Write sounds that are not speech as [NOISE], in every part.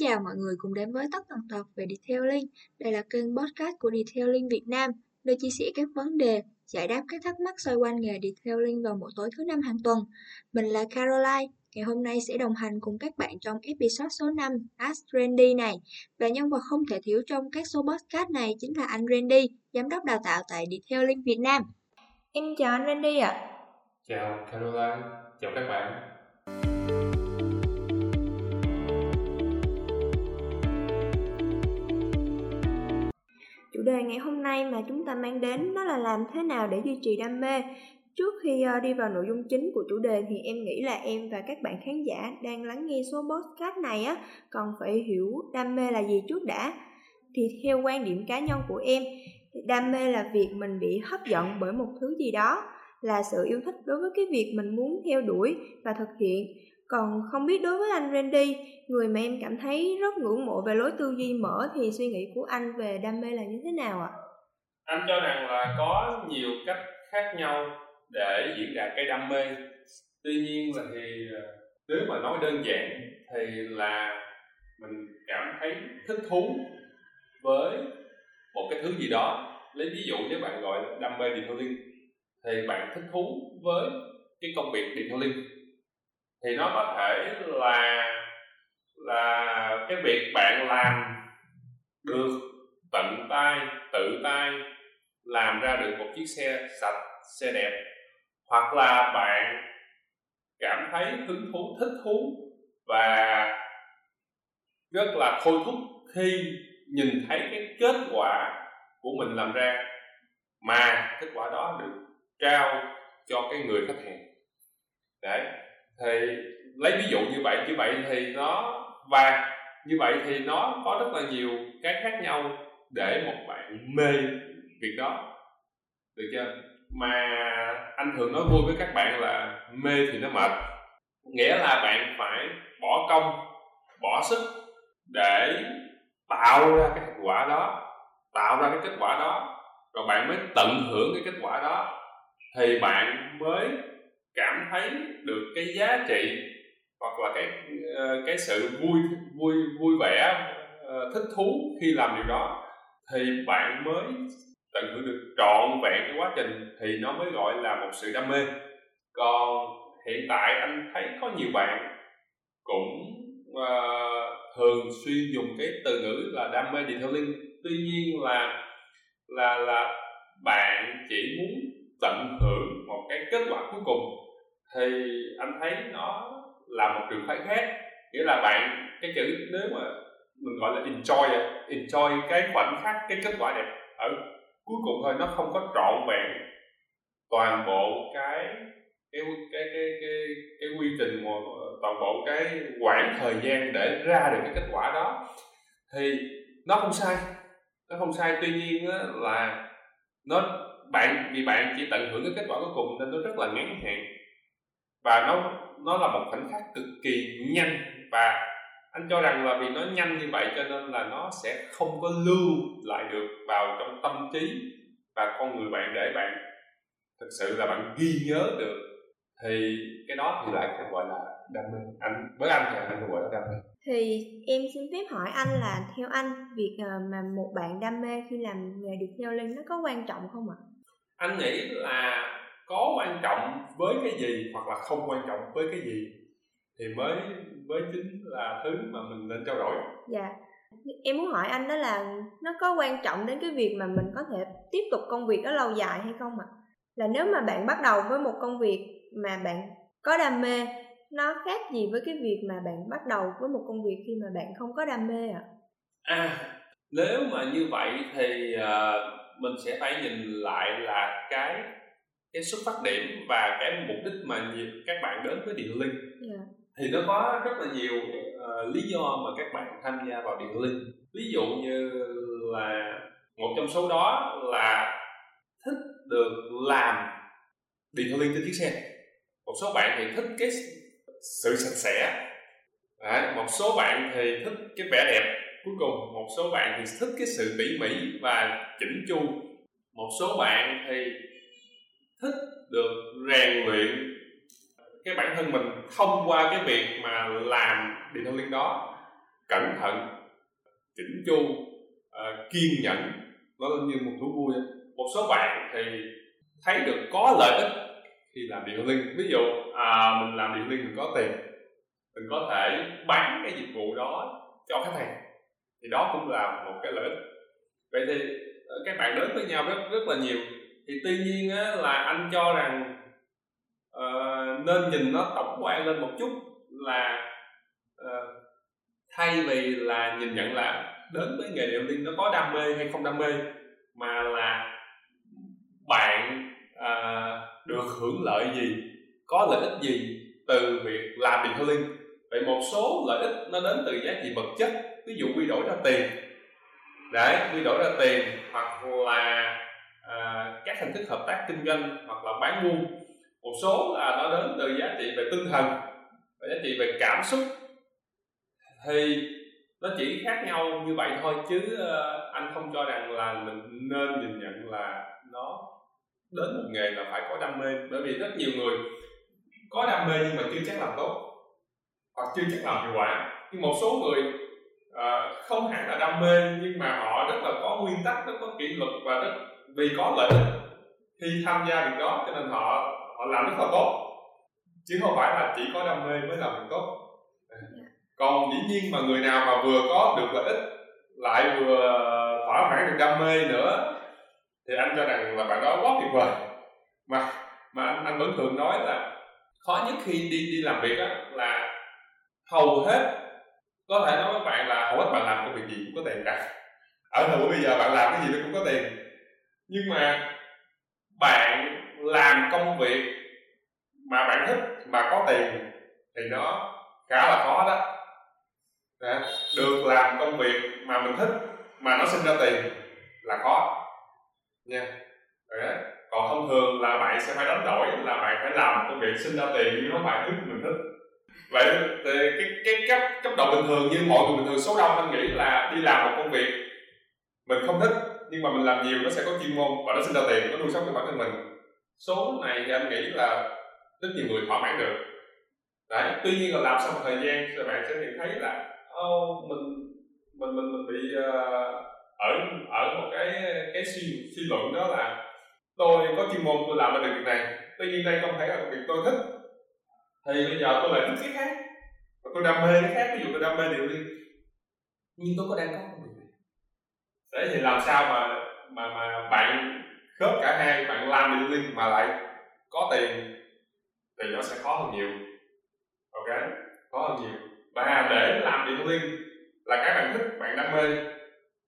chào mọi người cùng đến với tất tần tật về Detailing. Đây là kênh podcast của Detailing Việt Nam, nơi chia sẻ các vấn đề, giải đáp các thắc mắc xoay quanh nghề Detailing vào mỗi tối thứ năm hàng tuần. Mình là Caroline, ngày hôm nay sẽ đồng hành cùng các bạn trong episode số 5 Ask Randy này. Và nhân vật không thể thiếu trong các số podcast này chính là anh Randy, giám đốc đào tạo tại Detailing Việt Nam. Em chào anh Randy ạ. À. Chào Caroline, chào các bạn. Đề ngày hôm nay mà chúng ta mang đến đó là làm thế nào để duy trì đam mê. Trước khi ờ, đi vào nội dung chính của chủ đề thì em nghĩ là em và các bạn khán giả đang lắng nghe số podcast này á còn phải hiểu đam mê là gì trước đã. Thì theo quan điểm cá nhân của em, đam mê là việc mình bị hấp dẫn bởi một thứ gì đó, là sự yêu thích đối với cái việc mình muốn theo đuổi và thực hiện còn không biết đối với anh Randy, người mà em cảm thấy rất ngưỡng mộ về lối tư duy mở thì suy nghĩ của anh về đam mê là như thế nào ạ? Anh cho rằng là có nhiều cách khác nhau để diễn đạt cái đam mê. Tuy nhiên là thì ờ, nếu mà nói đơn giản thì là mình cảm thấy thích thú với một cái thứ gì đó. Lấy ví dụ nếu bạn gọi là đam mê điện thoại linh thì bạn thích thú với cái công việc điện thoại linh thì nó có thể là là cái việc bạn làm được tận tay, tự tay, làm ra được một chiếc xe sạch, xe đẹp, hoặc là bạn cảm thấy hứng thú, thích thú và rất là thôi thúc khi nhìn thấy cái kết quả của mình làm ra mà kết quả đó được trao cho cái người khách hàng. Đấy thì lấy ví dụ như vậy như vậy thì nó và như vậy thì nó có rất là nhiều cái khác nhau để một bạn mê việc đó. Được chưa? Mà anh thường nói vui với các bạn là mê thì nó mệt. Nghĩa là bạn phải bỏ công, bỏ sức để tạo ra cái thành quả đó, tạo ra cái kết quả đó. Rồi bạn mới tận hưởng cái kết quả đó thì bạn mới cảm thấy được cái giá trị hoặc là cái ờ, cái sự vui vui vui vẻ ờ, thích thú khi làm điều đó thì bạn mới tận hưởng được trọn vẹn cái quá trình thì nó mới gọi là một sự đam mê. Còn hiện tại anh thấy có nhiều bạn cũng uh, thường xuyên dùng cái từ ngữ là đam mê detailing. Tuy nhiên là là là bạn chỉ muốn tận hưởng cái kết quả cuối cùng thì anh thấy nó là một trường phái khác. Nghĩa là bạn, cái chữ nếu mà mình gọi là enjoy enjoy cái khoảnh khắc, cái kết quả đẹp, ở cuối cùng thôi, nó không có trọn vẹn toàn bộ cái cái cái cái cái cái quy trình mà toàn bộ cái quãng thời gian để ra được cái kết quả đó. Thì nó không sai, nó không sai. Tuy nhiên là nó bạn, vì bạn chỉ tận hưởng cái kết quả cuối cùng nên nó rất là ngắn hạn. Và nó nó là một khoảnh khắc cực kỳ nhanh. Và anh cho rằng là vì nó nhanh như vậy cho nên là nó sẽ không có lưu lại được vào trong tâm trí và con người bạn để bạn thực sự là bạn ghi nhớ được. Thì cái đó thì lại không gọi là đam mê. Anh, với anh thì anh gọi là đam mê. Thì em xin phép hỏi anh là theo anh, việc ờ, mà một bạn đam mê khi làm nghề được theo linh nó có quan trọng không ạ? Anh nghĩ là có quan trọng với cái gì hoặc là không quan trọng với cái gì thì mới mới chính là thứ mà mình nên trao đổi dạ em muốn hỏi anh đó là nó có quan trọng đến cái việc mà mình có thể tiếp tục công việc đó lâu dài hay không ạ à? là nếu mà bạn bắt đầu với một công việc mà bạn có đam mê nó khác gì với cái việc mà bạn bắt đầu với một công việc khi mà bạn không có đam mê ạ à? à nếu mà như vậy thì uh, mình sẽ phải nhìn lại là cái cái xuất phát điểm và cái mục đích mà các bạn đến với điện linh yeah. Dạ. thì nó có rất là nhiều uh, lý do mà các bạn tham gia vào điện linh ví dụ như là một trong số đó là thích được làm điện linh trên chiếc xe một số bạn thì thích cái sự sạch sẽ Đấy, một số bạn thì thích cái vẻ đẹp cuối cùng một số bạn thì thích cái sự tỉ mỉ và chỉnh chu. Một số bạn thì thích được rèn luyện cái bản thân mình thông qua cái việc mà làm điện thoại liên đó. Cẩn thận chỉnh chu uh, kiên nhẫn nó như một thú vui một số bạn thì thấy được có lợi ích khi làm điện linh ví dụ à, mình làm điện linh mình có tiền mình có thể bán cái dịch vụ đó cho khách hàng thì đó cũng là một cái lợi ích. Vậy thì ờ, các bạn đến với nhau rất rất là nhiều. Thì tuy nhiên á, là anh cho rằng uh, nên nhìn nó tổng quan lên một chút là uh, thay vì là nhìn nhận là đến với nghề điệu liên nó có đam mê hay không đam mê mà là bạn uh, được hưởng lợi gì có lợi ích gì từ việc làm điện linh. Vậy một số lợi ích nó đến từ giá trị vật chất ví dụ quy đổi ra tiền. Đấy quy đổi ra tiền hoặc là à, các hình thức hợp tác kinh doanh hoặc là bán buôn. Một số là nó đến từ giá trị về tinh thần và giá trị về cảm xúc. Thì nó chỉ khác nhau như vậy thôi chứ à, anh không cho rằng là mình nên nhìn nhận là nó đến một nghề là phải có đam mê. Bởi vì rất nhiều người có đam mê nhưng mà chưa chắc làm tốt hoặc chưa chắc làm hiệu quả. Nhưng một số người uh, không hẳn là đam mê nhưng mà họ rất là có nguyên tắc rất có kỷ luật và rất vì có lợi ích khi tham gia việc đó cho nên họ họ làm rất là tốt. Chứ không phải là chỉ có đam mê mới làm việc tốt. Còn dĩ nhiên mà người nào mà vừa có được lợi ích lại vừa thỏa mãn được đam mê nữa thì anh cho rằng là bạn đó quá tuyệt vời. Mà mà anh, anh vẫn thường nói là khó nhất khi đi đi làm việc á là hầu hết có thể nói với bạn là hầu hết bạn làm công việc gì cũng có tiền cả. Ở thời buổi bây giờ bạn làm cái gì nó cũng có tiền. Nhưng mà bạn làm công việc mà bạn thích mà có tiền thì nó khá là khó đó. Đã, được làm công việc mà mình thích mà nó sinh ra tiền là khó. Nha. Đấy. còn thông thường là bạn sẽ phải đánh đổi là bạn phải làm công việc sinh ra tiền nhưng nó phải thứ mình thích vậy thì cái cái cấp cấp độ bình thường như mọi người bình thường số đông anh nghĩ là đi làm một công việc mình không thích nhưng mà mình làm nhiều nó sẽ có chuyên môn và nó sinh ra tiền nó nuôi sống cho bản thân mình. Số này thì anh nghĩ là rất nhiều người thỏa mãn được. Đấy tuy nhiên là làm sau một thời gian rồi bạn sẽ nhận thấy là oh, mình mình mình mình bị uh, ở ở một cái cái suy suy luận đó là tôi có chuyên môn tôi làm được việc này tuy nhiên đây không phải là việc tôi thích thì bây giờ tôi lại thích cái khác. Và tôi đam mê cái khác ví dụ tôi đam mê điều đi nhưng tôi có đang có công việc này đấy thì làm sao mà mà mà bạn khớp cả hai bạn làm điều liên mà lại có tiền? Thì nó sẽ khó hơn nhiều. Ok? Khó hơn nhiều. Và để làm điều liên là cái bạn thích bạn đam mê.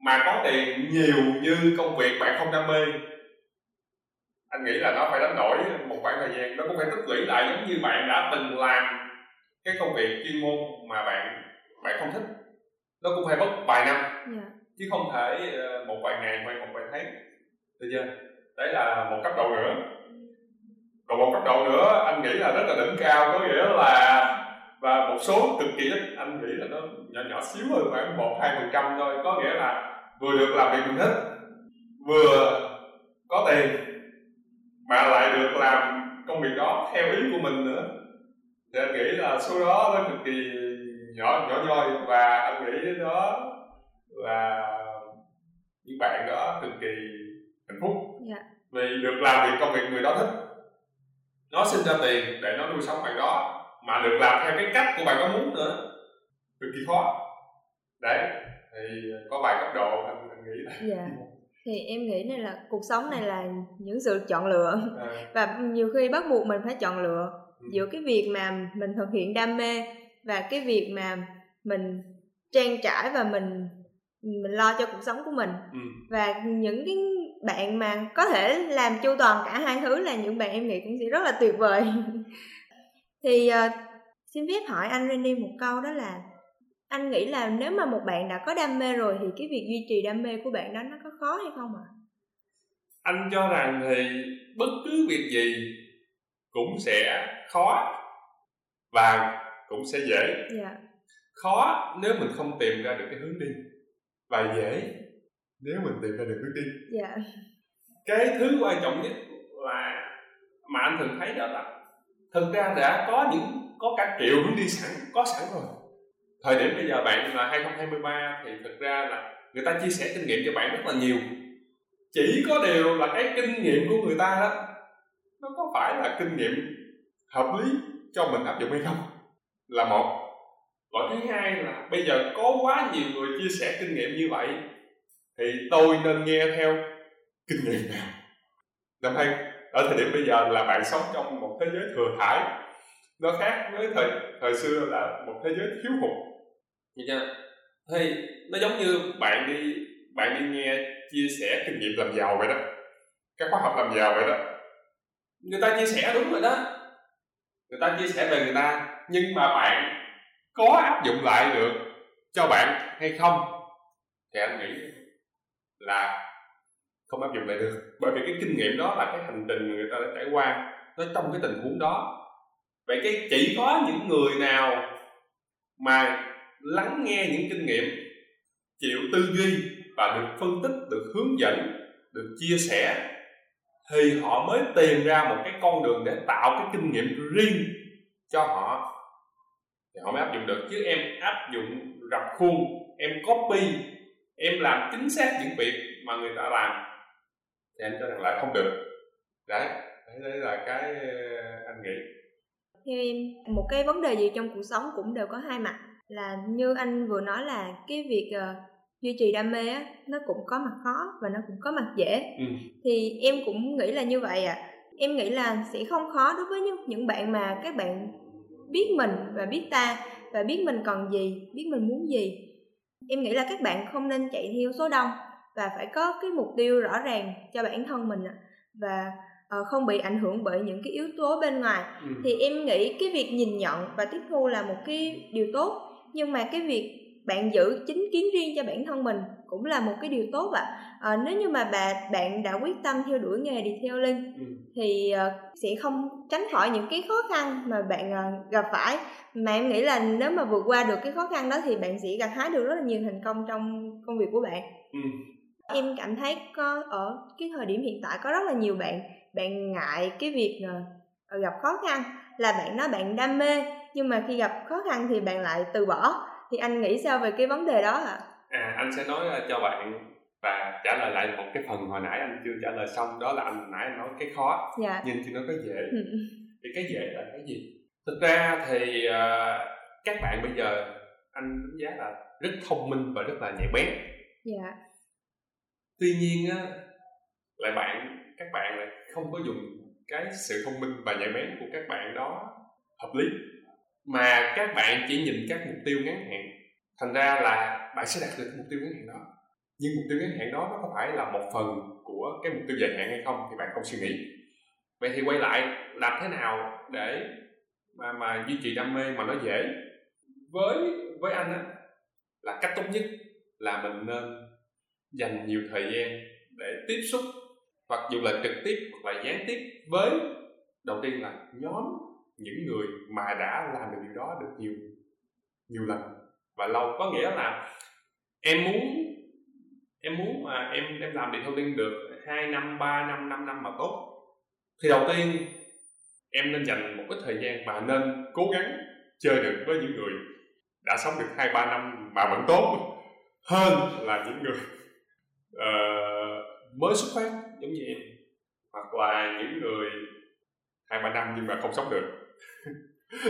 Mà có tiền nhiều như công việc bạn không đam mê anh nghĩ là nó phải đánh đổi một khoảng thời gian. Nó cũng phải tích lũy lại giống như bạn đã từng làm cái công việc chuyên môn mà bạn bạn không thích. Nó cũng phải mất vài năm. Yeah. Dạ. chứ không thể ờ, một vài ngày hay một vài tháng. Được chưa? Đấy là một cấp độ nữa. Còn một cấp độ nữa anh nghĩ là rất là đỉnh cao. Có nghĩa là và một số cực kỳ ít. Anh nghĩ là nó nhỏ nhỏ xíu hơn khoảng một hai phần trăm thôi. Có nghĩa là vừa được làm việc mình thích vừa có tiền mà lại được làm công việc đó theo ý của mình nữa. Thì anh nghĩ là số đó nó cực kỳ nhỏ nhỏ nhoi. Và anh nghĩ đó là những bạn đó cực kỳ hạnh phúc. Yeah. Dạ. vì được làm việc công việc người đó thích. Nó sinh ra tiền để nó nuôi sống bạn đó. Mà được làm theo cái cách của bạn có muốn nữa. Cực kỳ khó. Đấy thì có vài cấp độ anh, anh nghĩ là yeah thì em nghĩ này là cuộc sống này là những sự chọn lựa à. [LAUGHS] và nhiều khi bắt buộc mình phải chọn lựa ừ. giữa cái việc mà mình thực hiện đam mê và cái việc mà mình trang trải và mình mình lo cho cuộc sống của mình ừ. và những cái bạn mà có thể làm chu toàn cả hai thứ là những bạn em nghĩ cũng sẽ rất là tuyệt vời [LAUGHS] thì uh, xin phép hỏi anh Randy một câu đó là anh nghĩ là nếu mà một bạn đã có đam mê rồi thì cái việc duy trì đam mê của bạn đó nó có khó hay không ạ? À? Anh cho rằng thì bất cứ việc gì cũng sẽ khó và cũng sẽ dễ. Yeah. Dạ. Khó nếu mình không tìm ra được cái hướng đi và dễ nếu mình tìm ra được hướng đi. Yeah. Dạ. Cái thứ quan trọng nhất là mà anh thường thấy đó là thực ra đã có những có cả triệu hướng đi sẵn có sẵn rồi thời điểm bây giờ bạn là 2023 thì thực ra là người ta chia sẻ kinh nghiệm cho bạn rất là nhiều. Chỉ có điều là cái kinh nghiệm của người ta đó, nó có phải là kinh nghiệm hợp lý cho mình áp dụng hay không? Là một. Loại thứ hai là bây giờ có quá nhiều người chia sẻ kinh nghiệm như vậy, thì tôi nên nghe theo kinh nghiệm nào? Năm hay ở thời điểm bây giờ là bạn sống trong một thế giới thừa thải. Nó khác với thời thời xưa là một thế giới thiếu hụt như chưa thì nó giống như bạn đi bạn đi nghe chia sẻ kinh nghiệm làm giàu vậy đó. Các khóa học làm giàu vậy đó. Người ta chia sẻ đúng rồi đó. Người ta chia sẻ về người ta, nhưng mà bạn có áp dụng lại được cho bạn hay không? Thì anh nghĩ là không áp dụng lại được. Bởi vì cái kinh nghiệm đó là cái hành trình người ta đã trải qua nó trong cái tình huống đó. Vậy cái chỉ có những người nào mà lắng nghe những kinh nghiệm, chịu tư duy và được phân tích, được hướng dẫn, được chia sẻ, thì họ mới tìm ra một cái con đường để tạo cái kinh nghiệm riêng cho họ. Thì họ mới áp dụng được, chứ em áp dụng rập khuôn, em copy, em làm chính xác những việc mà người ta làm, thì anh cho rằng lại không được. Đấy đấy là cái ờ, anh nghĩ. Theo em một cái vấn đề gì trong cuộc sống cũng đều có hai mặt là như anh vừa nói là cái việc uh, duy trì đam mê á nó cũng có mặt khó và nó cũng có mặt dễ. Ừ. thì em cũng nghĩ là như vậy à em nghĩ là sẽ không khó đối với những những bạn mà các bạn biết mình và biết ta và biết mình cần gì biết mình muốn gì. Em nghĩ là các bạn không nên chạy theo số đông và phải có cái mục tiêu rõ ràng cho bản thân mình và uh, không bị ảnh hưởng bởi những cái yếu tố bên ngoài. Ừ. thì em nghĩ cái việc nhìn nhận và tiếp thu là một cái điều tốt nhưng mà cái việc bạn giữ chính kiến riêng cho bản thân mình cũng là một cái điều tốt ạ à. nếu như mà bà bạn đã quyết tâm theo đuổi nghề detailing ừ. thì uh, sẽ không tránh khỏi những cái khó khăn mà bạn uh, gặp phải mà em nghĩ là nếu mà vượt qua được cái khó khăn đó thì bạn sẽ gặt hái được rất là nhiều thành công trong công việc của bạn ừ. em cảm thấy có ở cái thời điểm hiện tại có rất là nhiều bạn bạn ngại cái việc uh, gặp khó khăn là bạn nói bạn đam mê nhưng mà khi gặp khó khăn thì bạn lại từ bỏ thì anh nghĩ sao về cái vấn đề đó ạ à? à anh sẽ nói cho bạn và trả lời lại một cái phần hồi nãy anh chưa trả lời xong đó là anh nãy anh nói cái khó dạ. nhưng thì nó có dễ ừ. thì cái dễ là cái gì thực ra thì uh, các bạn bây giờ anh đánh giá là rất thông minh và rất là nhạy bén dạ tuy nhiên á lại bạn các bạn lại không có dùng cái sự thông minh và nhạy bén của các bạn đó hợp lý. Mà các bạn chỉ nhìn các mục tiêu ngắn hạn. Thành ra là bạn sẽ đạt được mục tiêu ngắn hạn đó. Nhưng mục tiêu ngắn hạn đó nó có phải là một phần của cái mục tiêu dài hạn hay không thì bạn không suy nghĩ. Vậy thì quay lại, làm thế nào để mà mà duy trì đam mê mà nó dễ? Với với anh á, là cách tốt nhất là mình nên dành nhiều thời gian để tiếp xúc hoặc dù là trực tiếp hoặc là gián tiếp với đầu tiên là nhóm những người mà đã làm được điều đó được nhiều nhiều lần. Và lâu có nghĩa là em muốn em muốn mà em em làm điện thông tin được 2 năm 3 năm 5 năm mà tốt thì đầu tiên em nên dành một cái thời gian và nên cố gắng chơi được với những người đã sống được hai ba năm mà vẫn tốt hơn là những người uh, mới xuất phát giống như em. Hoặc là những người hai ba năm nhưng mà không sống được. [LAUGHS]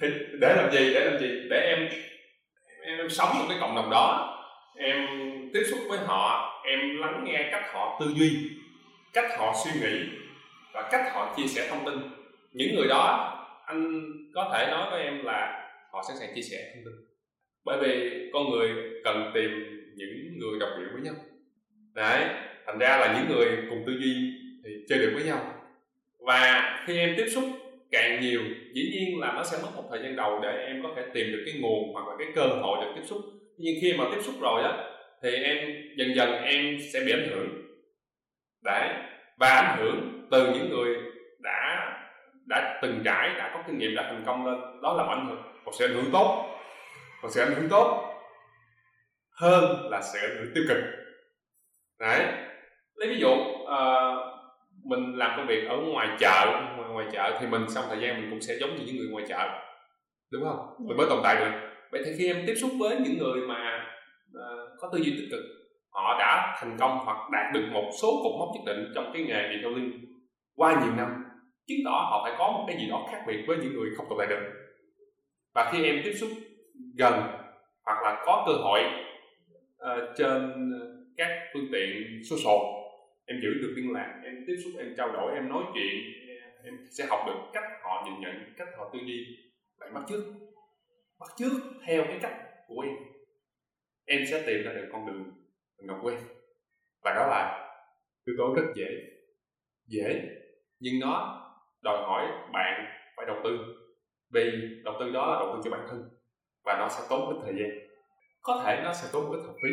Thì để làm gì? Để làm gì? Để em em, em sống một cái cộng đồng đó. Em tiếp xúc với họ em lắng nghe cách họ tư duy cách họ suy nghĩ và cách họ chia sẻ thông tin. Những người đó anh có thể nói với em là họ sẵn sàng chia sẻ thông tin. Bởi vì con người cần tìm những người đồng điệu với nhau. Đấy thành ra là những người cùng tư duy thì chơi được với nhau. Và khi em tiếp xúc càng nhiều, dĩ nhiên là nó sẽ mất một thời gian đầu để em có thể tìm được cái nguồn hoặc là cái cơ hội được tiếp xúc. Nhưng khi mà tiếp xúc rồi á, thì em dần dần em sẽ bị ảnh hưởng. Đấy, và ảnh hưởng từ những người đã đã từng trải, đã có kinh nghiệm, đã thành công lên. Đó là một ảnh hưởng, một sự ảnh hưởng tốt, một sự ảnh hưởng tốt hơn là sự ảnh hưởng tiêu cực. Đấy lấy ví dụ uh, mình làm công việc ở ngoài chợ ngoài, ngoài chợ thì mình sau thời gian mình cũng sẽ giống như những người ngoài chợ đúng không? Mình mới tồn tại được. Vậy thì khi em tiếp xúc với những người mà uh, có tư duy tích cực họ đã thành công hoặc đạt được một số cột mốc nhất định trong cái nghề detailing qua nhiều năm chứng tỏ họ phải có một cái gì đó khác biệt với những người không tồn tại được. Và khi em tiếp xúc gần hoặc là có cơ hội uh, trên các phương tiện social em giữ được liên lạc, em tiếp xúc, em trao đổi, em nói chuyện, em sẽ học được cách họ nhìn nhận, cách họ tư duy. Bạn bắt trước bắt trước theo cái cách của em. Em sẽ tìm ra được con đường ngọc quen. Và đó là yếu tố rất dễ dễ, nhưng nó đòi hỏi bạn phải đầu tư. Vì đầu tư đó là đầu tư cho bản thân, và nó sẽ tốn ít thời gian. Có thể nó sẽ tốn ít học phí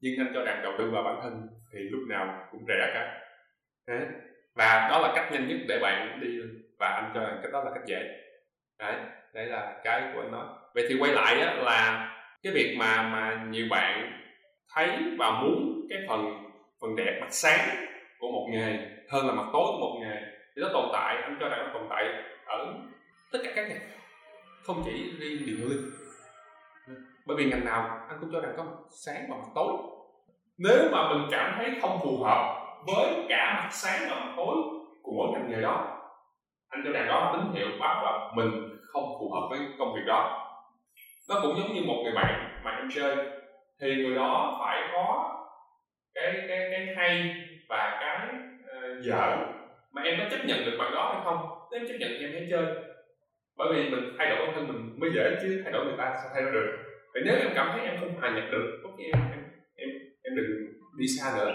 nhưng anh cho rằng đầu tư vào bản thân thì lúc nào cũng rẻ cả. Đấy. và đó là cách nhanh nhất để bạn đi và anh cho rằng cách đó là cách dễ. Đấy đấy là cái của anh nói. Vậy thì quay lại á, là cái việc mà mà nhiều bạn thấy và muốn cái phần phần đẹp mặt sáng của một nghề hơn là mặt tối của một nghề thì nó tồn tại. Anh cho rằng nó tồn tại ở tất cả các nghề, không chỉ riêng điều linh bởi vì ngành nào anh cũng cho rằng có mặt sáng và mặt tối. Nếu mà mình cảm thấy không phù hợp với cả mặt sáng và mặt tối của mỗi ngành nghề đó anh cho rằng đó tín hiệu báo là mình không phù hợp với công việc đó. Nó cũng giống như một người bạn mà em chơi. Thì người đó phải có cái cái cái hay và cái uh, dở. Mà em có chấp nhận được bạn đó hay không? Nếu em chấp nhận thì em hãy chơi. Bởi vì mình thay đổi bản thân mình mới dễ chứ thay đổi người ta sao thay đổi được vậy nếu em cảm thấy em không hòa nhập được tốt em em em em đừng đi xa nữa.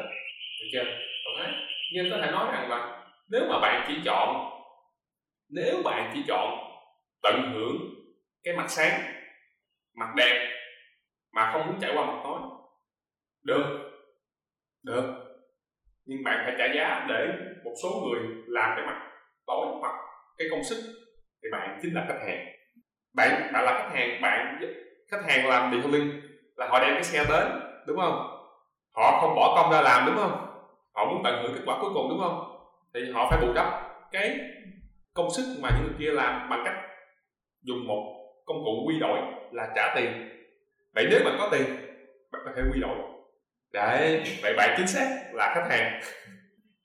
Được chưa? Ok. Nhưng có thể nói rằng là nếu mà bạn chỉ chọn, nếu bạn chỉ chọn tận hưởng cái mặt sáng, mặt đẹp mà không muốn trải qua mặt tối, được được. Nhưng bạn phải trả giá để một số người làm cái mặt tối hoặc cái công sức thì bạn chính là khách hàng. Bạn bạn là khách hàng, bạn khách hàng làm detailing là họ đem cái xe đến đúng không? Họ không bỏ công ra làm đúng không? Họ muốn tận hưởng kết quả cuối cùng đúng không? Thì họ phải bù đắp cái công sức mà những người kia làm bằng cách dùng một công cụ quy đổi là trả tiền. Vậy nếu bạn có tiền bạn có thể quy đổi. Đấy vậy bạn chính xác là khách hàng. [LAUGHS]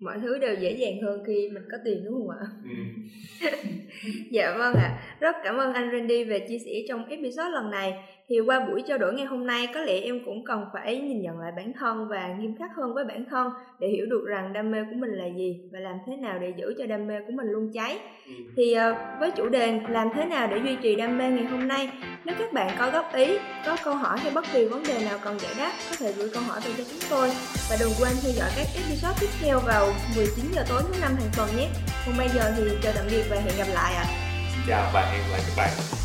Mọi thứ đều dễ dàng hơn khi mình có tiền đúng không ạ? Ừ. [LAUGHS] dạ vâng ạ. À. rất cảm ơn anh Randy về chia sẻ trong episode lần này thì qua buổi trao đổi ngày hôm nay có lẽ em cũng cần phải nhìn nhận lại bản thân và nghiêm khắc hơn với bản thân để hiểu được rằng đam mê của mình là gì và làm thế nào để giữ cho đam mê của mình luôn cháy ừ. thì uh, với chủ đề làm thế nào để duy trì đam mê ngày hôm nay nếu các bạn có góp ý có câu hỏi hay bất kỳ vấn đề nào cần giải đáp có thể gửi câu hỏi về cho chúng tôi và đừng quên theo dõi các episode tiếp theo vào 19 giờ tối thứ năm hàng tuần nhé còn bây giờ thì chào tạm biệt và hẹn gặp lại ạ à. chào và hẹn gặp lại các bạn